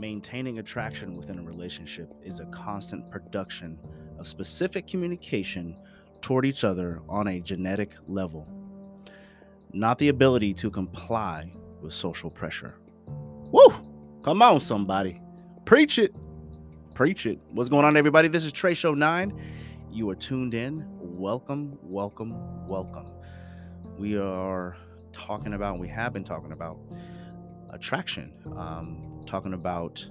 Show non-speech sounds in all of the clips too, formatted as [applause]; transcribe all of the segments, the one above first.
maintaining attraction within a relationship is a constant production of specific communication toward each other on a genetic level, not the ability to comply with social pressure. Woo! Come on, somebody. Preach it. Preach it. What's going on, everybody? This is Trey Show 9. You are tuned in. Welcome, welcome, welcome. We are talking about, we have been talking about attraction, um, talking about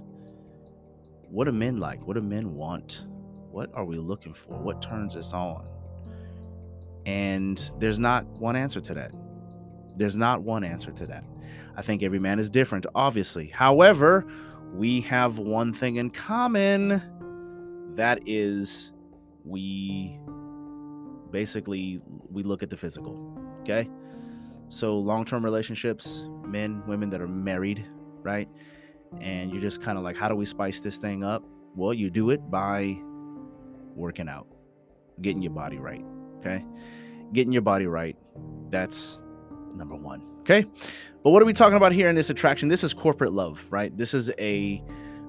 what do men like? What do men want? What are we looking for? What turns us on? And there's not one answer to that. There's not one answer to that. I think every man is different, obviously. However, we have one thing in common that is we basically we look at the physical okay so long-term relationships men women that are married right? And you're just kind of like how do we spice this thing up? Well you do it by working out getting your body right okay? Getting your body right that's number one okay? But what are we talking about here in this attraction? This is corporate love right? This is a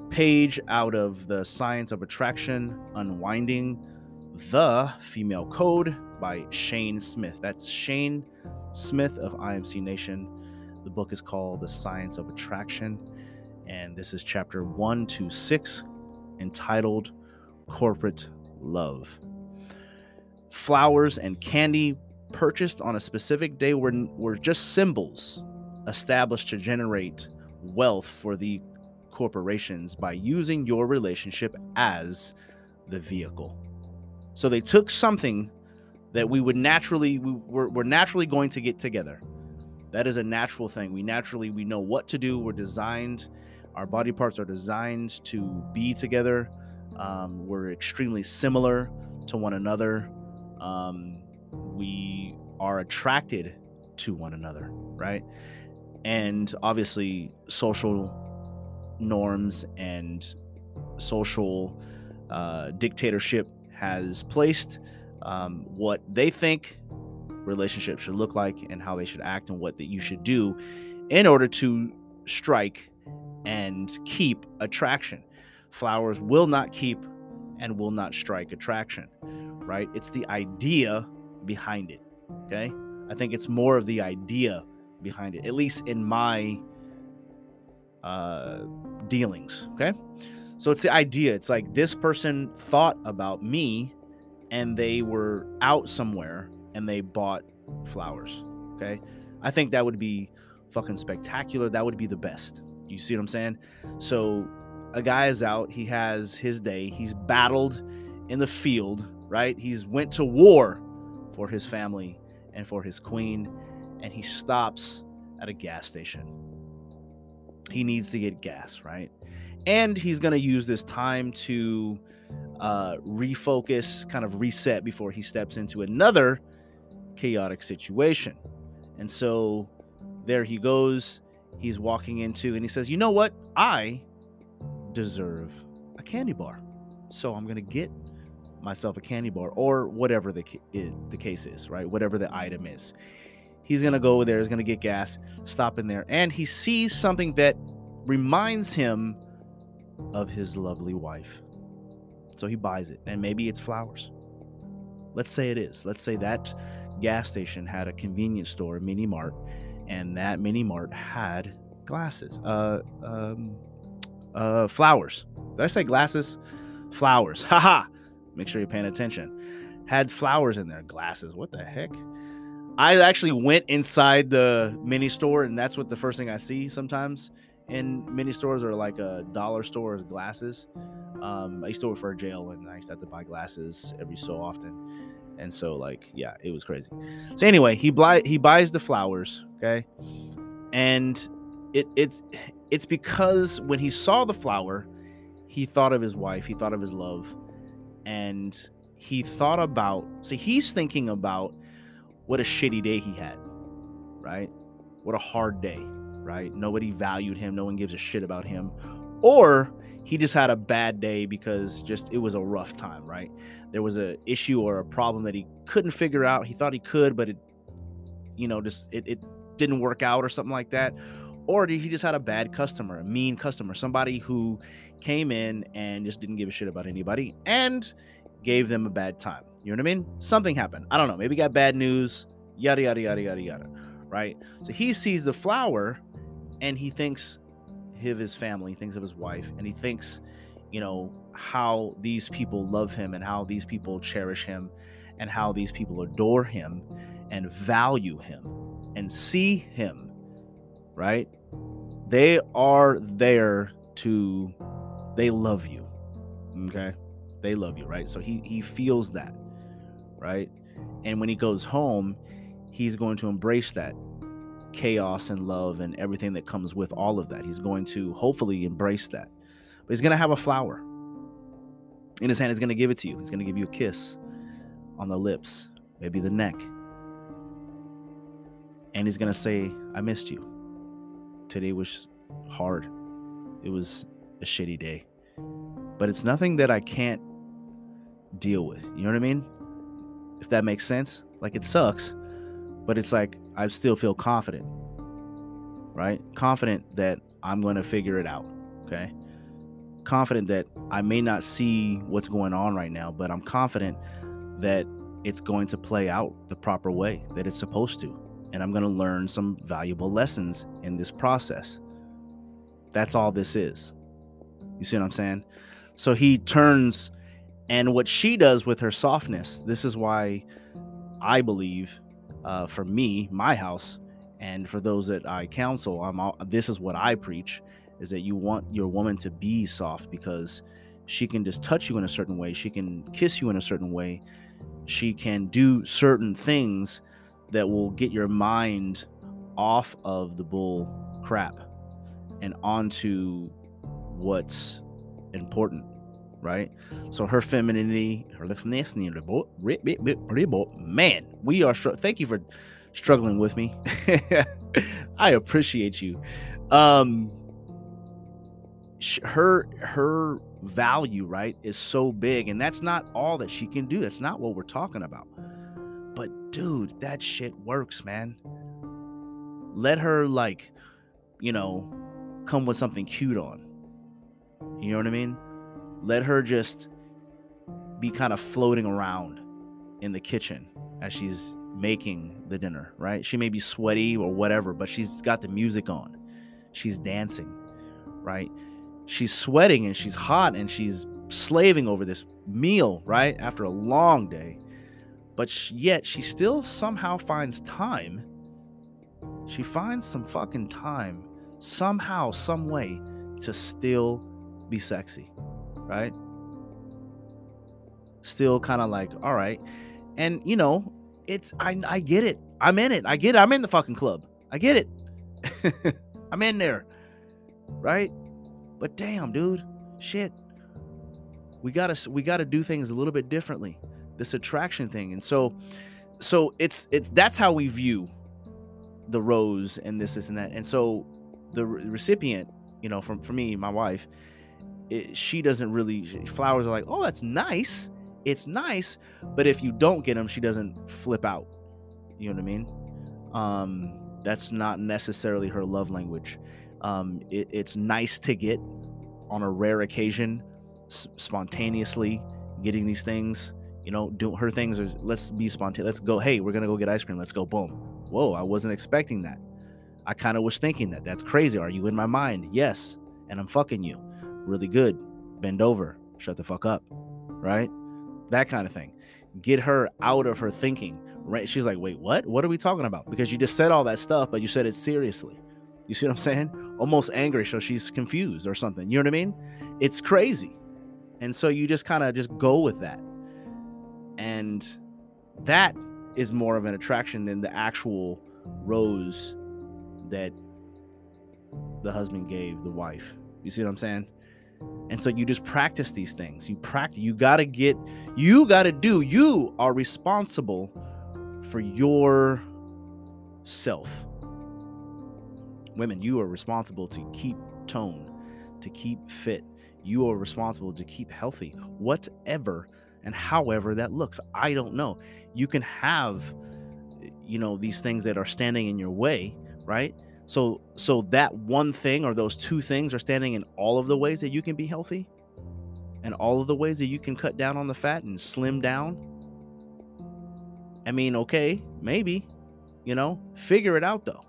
page out of the science of attraction unwinding the female code by shane smith. That's shane smith of imc nation the book is called the science of attraction and this is chapter 1 to 6 entitled corporate love flowers and candy purchased on a specific day were, were just symbols established to generate wealth for the corporations by using your relationship as the vehicle. So they took something that we would naturally we were, we're naturally going to get together. That is a natural thing. We naturally we know what to do. We're designed. Our body parts are designed to be together. Um, we're extremely similar to one another. Um, we are attracted to one another, right? And obviously, social norms and social uh, dictatorship has placed um, what they think relationships should look like and how they should act and what that you should do in order to strike and keep attraction. Flowers will not keep and will not strike attraction, right? It's the idea behind it. Okay. I think it's more of the idea behind it, at least in my uh, dealings. Okay. So it's the idea. It's like this person thought about me and they were out somewhere and they bought flowers. Okay. I think that would be fucking spectacular. That would be the best. You see what I'm saying? So a guy is out, he has his day, he's battled in the field, right? He's went to war for his family and for his queen, and he stops at a gas station. He needs to get gas, right? And he's going to use this time to uh, refocus, kind of reset before he steps into another chaotic situation. And so there he goes. He's walking into, and he says, You know what? I deserve a candy bar. So I'm going to get myself a candy bar or whatever the, the case is, right? Whatever the item is. He's going to go over there, he's going to get gas, stop in there, and he sees something that reminds him of his lovely wife. So he buys it, and maybe it's flowers. Let's say it is. Let's say that gas station had a convenience store, mini mart, and that mini mart had glasses, uh, um, uh, flowers. Did I say glasses? Flowers. [laughs] Haha. Make sure you're paying attention. Had flowers in there, glasses. What the heck? I actually went inside the mini store, and that's what the first thing I see sometimes in mini stores or like a dollar stores glasses. Um, I used to work for a jail, and I used to have to buy glasses every so often. And so, like, yeah, it was crazy. So anyway, he buy he buys the flowers, okay, and it it's it's because when he saw the flower, he thought of his wife, he thought of his love, and he thought about see he's thinking about what a shitty day he had right? What a hard day right? Nobody valued him no one gives a shit about him. Or he just had a bad day because just it was a rough time right there was a issue or a problem that he couldn't figure out he thought he could but it you know just it, it didn't work out or something like that or he just had a bad customer, a mean customer, somebody who came in and just didn't give a shit about anybody and gave them a bad time. You know what I mean? Something happened. I don't know. Maybe got bad news, yada, yada, yada, yada, yada. Right? So he sees the flower and he thinks of his family, he thinks of his wife, and he thinks, you know, how these people love him and how these people cherish him and how these people adore him and value him and see him, right? They are there to they love you. Okay? They love you, right? So he he feels that, right? And when he goes home, he's going to embrace that chaos and love and everything that comes with all of that. He's going to hopefully embrace that. But he's going to have a flower in his hand. He's going to give it to you. He's going to give you a kiss on the lips, maybe the neck. And he's going to say, I missed you. Today was hard. It was a shitty day. But it's nothing that I can't deal with. You know what I mean? If that makes sense. Like it sucks, but it's like I still feel confident, right? Confident that I'm going to figure it out. Okay. Confident that I may not see what's going on right now, but I'm confident that it's going to play out the proper way that it's supposed to. And I'm going to learn some valuable lessons in this process. That's all this is. You see what I'm saying? So he turns, and what she does with her softness, this is why I believe uh, for me, my house, and for those that I counsel, I'm all, this is what I preach: is that you want your woman to be soft because she can just touch you in a certain way, she can kiss you in a certain way, she can do certain things that will get your mind off of the bull crap and onto what's important right? So her femininity, her femininity, man, we are. Thank you for struggling with me. [laughs] I appreciate you. Um, her her value, right, is so big, and that's not all that she can do. That's not what we're talking about. But dude, that shit works, man. Let her like, you know, come with something cute on. You know what I mean? Let her just be kind of floating around in the kitchen as she's making the dinner, right? She may be sweaty or whatever, but she's got the music on. She's dancing, right? She's sweating and she's hot and she's slaving over this meal, right? After a long day. But yet she still somehow finds time. She finds some fucking time, somehow, some way, to still be sexy right? Still kind of like, all right. And you know, it's I I get it. I'm in it. I get it. I'm in the fucking club. I get it. [laughs] I'm in there. Right? But damn, dude. Shit. We got to we got to do things a little bit differently. This attraction thing. And so so it's it's that's how we view the rose and this, this and that. And so the re- recipient, you know, from for me, my wife, it, she doesn't really flowers are like oh that's nice. It's nice. But if you don't get them she doesn't flip out. You know what i mean? Um that's not necessarily her love language. Um it, it's nice to get on a rare occasion s- spontaneously getting these things. You know do her things is let's be spontaneous let's go hey we're gonna go get ice cream. Let's go boom. Whoa i wasn't expecting that. I kind of was thinking that. That's crazy. Are you in my mind? Yes. And i'm fucking you really good. Bend over, shut the fuck up, right? That kind of thing. Get her out of her thinking, right? She's like, wait, what? What are we talking about? Because you just said all that stuff, but you said it seriously. You see what I'm saying? Almost angry, so she's confused or something. You know what I mean? It's crazy. And so you just kind of just go with that. And that is more of an attraction than the actual rose that the husband gave the wife. You see what I'm saying? And so you just practice these things. You practice, you got to get, you got to do, you are responsible for your self. Women, you are responsible to keep tone, to keep fit. You are responsible to keep healthy, whatever and however that looks. I don't know. You can have, you know, these things that are standing in your way, right? So so that one thing or those two things are standing in all of the ways that you can be healthy and all of the ways that you can cut down on the fat and slim down. I mean, okay, maybe, you know, figure it out though.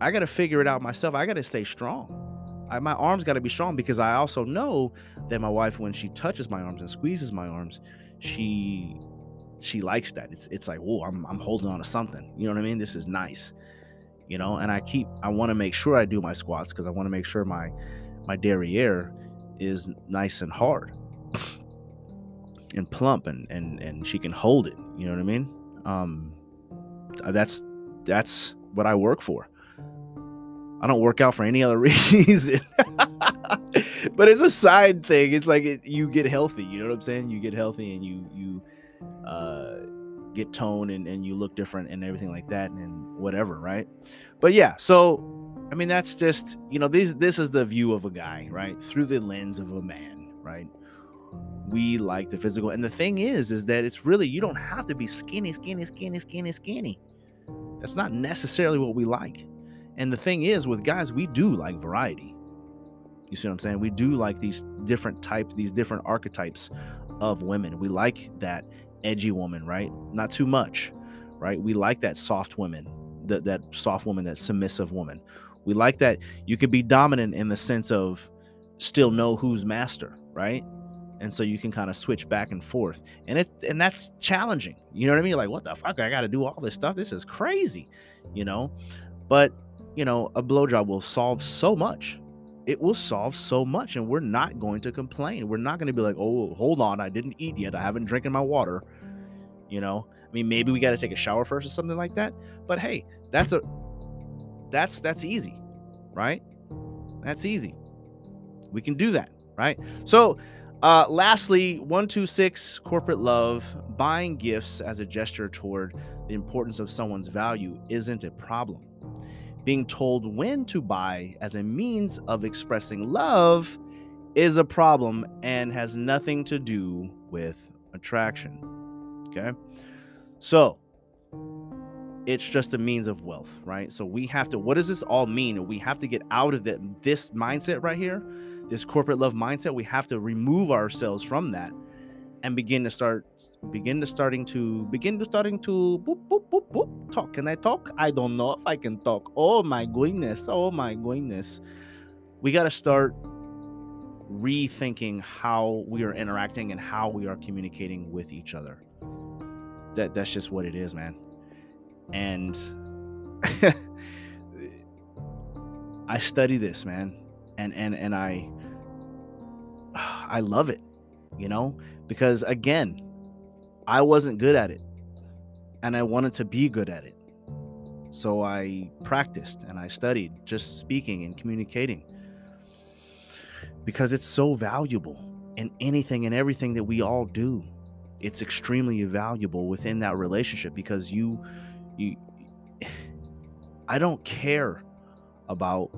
I got to figure it out myself. I got to stay strong. I, my arms got to be strong because I also know that my wife, when she touches my arms and squeezes my arms, she she likes that. It's it's like, oh, I'm I'm holding on to something. You know what I mean? This is nice. You know, and I keep I want to make sure I do my squats because I want to make sure my my derriere is nice and hard [laughs] and plump and and and she can hold it. You know what I mean? Um, that's that's what I work for. I don't work out for any other [laughs] reason. but it's a side thing. It's like it, you get healthy. You know what I'm saying? You get healthy and you you uh, get tone and, and you look different and everything like that and whatever, right? But yeah, so I mean that's just you know this this is the view of a guy, right? Through the lens of a man, right? We like the physical, and the thing is, is that it's really you don't have to be skinny, skinny, skinny, skinny, skinny. That's not necessarily what we like. And the thing is, with guys, we do like variety. You see what I'm saying? We do like these different types, these different archetypes of women. We like that edgy woman, right? Not too much, right? We like that soft woman, that that soft woman, that submissive woman. We like that you could be dominant in the sense of still know who's master, right? And so you can kind of switch back and forth. And it and that's challenging. You know what I mean? Like, what the fuck? I gotta do all this stuff. This is crazy, you know? But you know, a blowjob will solve so much. It will solve so much, and we're not going to complain. We're not going to be like, "Oh, hold on, I didn't eat yet. I haven't drinking my water." You know, I mean, maybe we got to take a shower first or something like that. But hey, that's a that's that's easy, right? That's easy. We can do that, right? So, uh, lastly, 126 corporate love, buying gifts as a gesture toward the importance of someone's value isn't a problem being told when to buy as a means of expressing love is a problem and has nothing to do with attraction. Okay. So it's just a means of wealth, right? So we have to, what does this all mean? We have to get out of the, this mindset right here, this corporate love mindset. We have to remove ourselves from that and begin to start begin to starting to begin to starting to boop, boop, boop, boop, talk can i talk i don't know if i can talk oh my goodness oh my goodness we got to start rethinking how we are interacting and how we are communicating with each other that that's just what it is man and [laughs] i study this man and and and i [sighs] i love it you know because again, I wasn't good at it and I wanted to be good at it. So I practiced and I studied just speaking and communicating because it's so valuable in anything and everything that we all do. It's extremely valuable within that relationship because you you I don't care about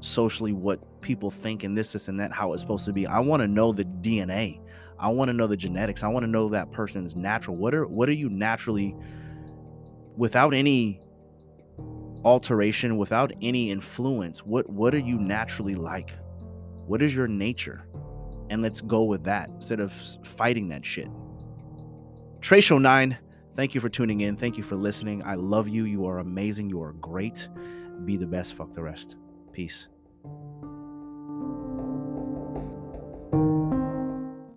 socially what people think and this, this, and that, how it's supposed to be. I want to know the DNA. I want to know the genetics. I want to know that person's natural. What are what are you naturally without any alteration, without any influence, what what are you naturally like? What is your nature? And let's go with that instead of fighting that shit. Trey Show 9, thank you for tuning in. Thank you for listening. I love you. You are amazing. You are great. Be the best. Fuck the rest. Peace.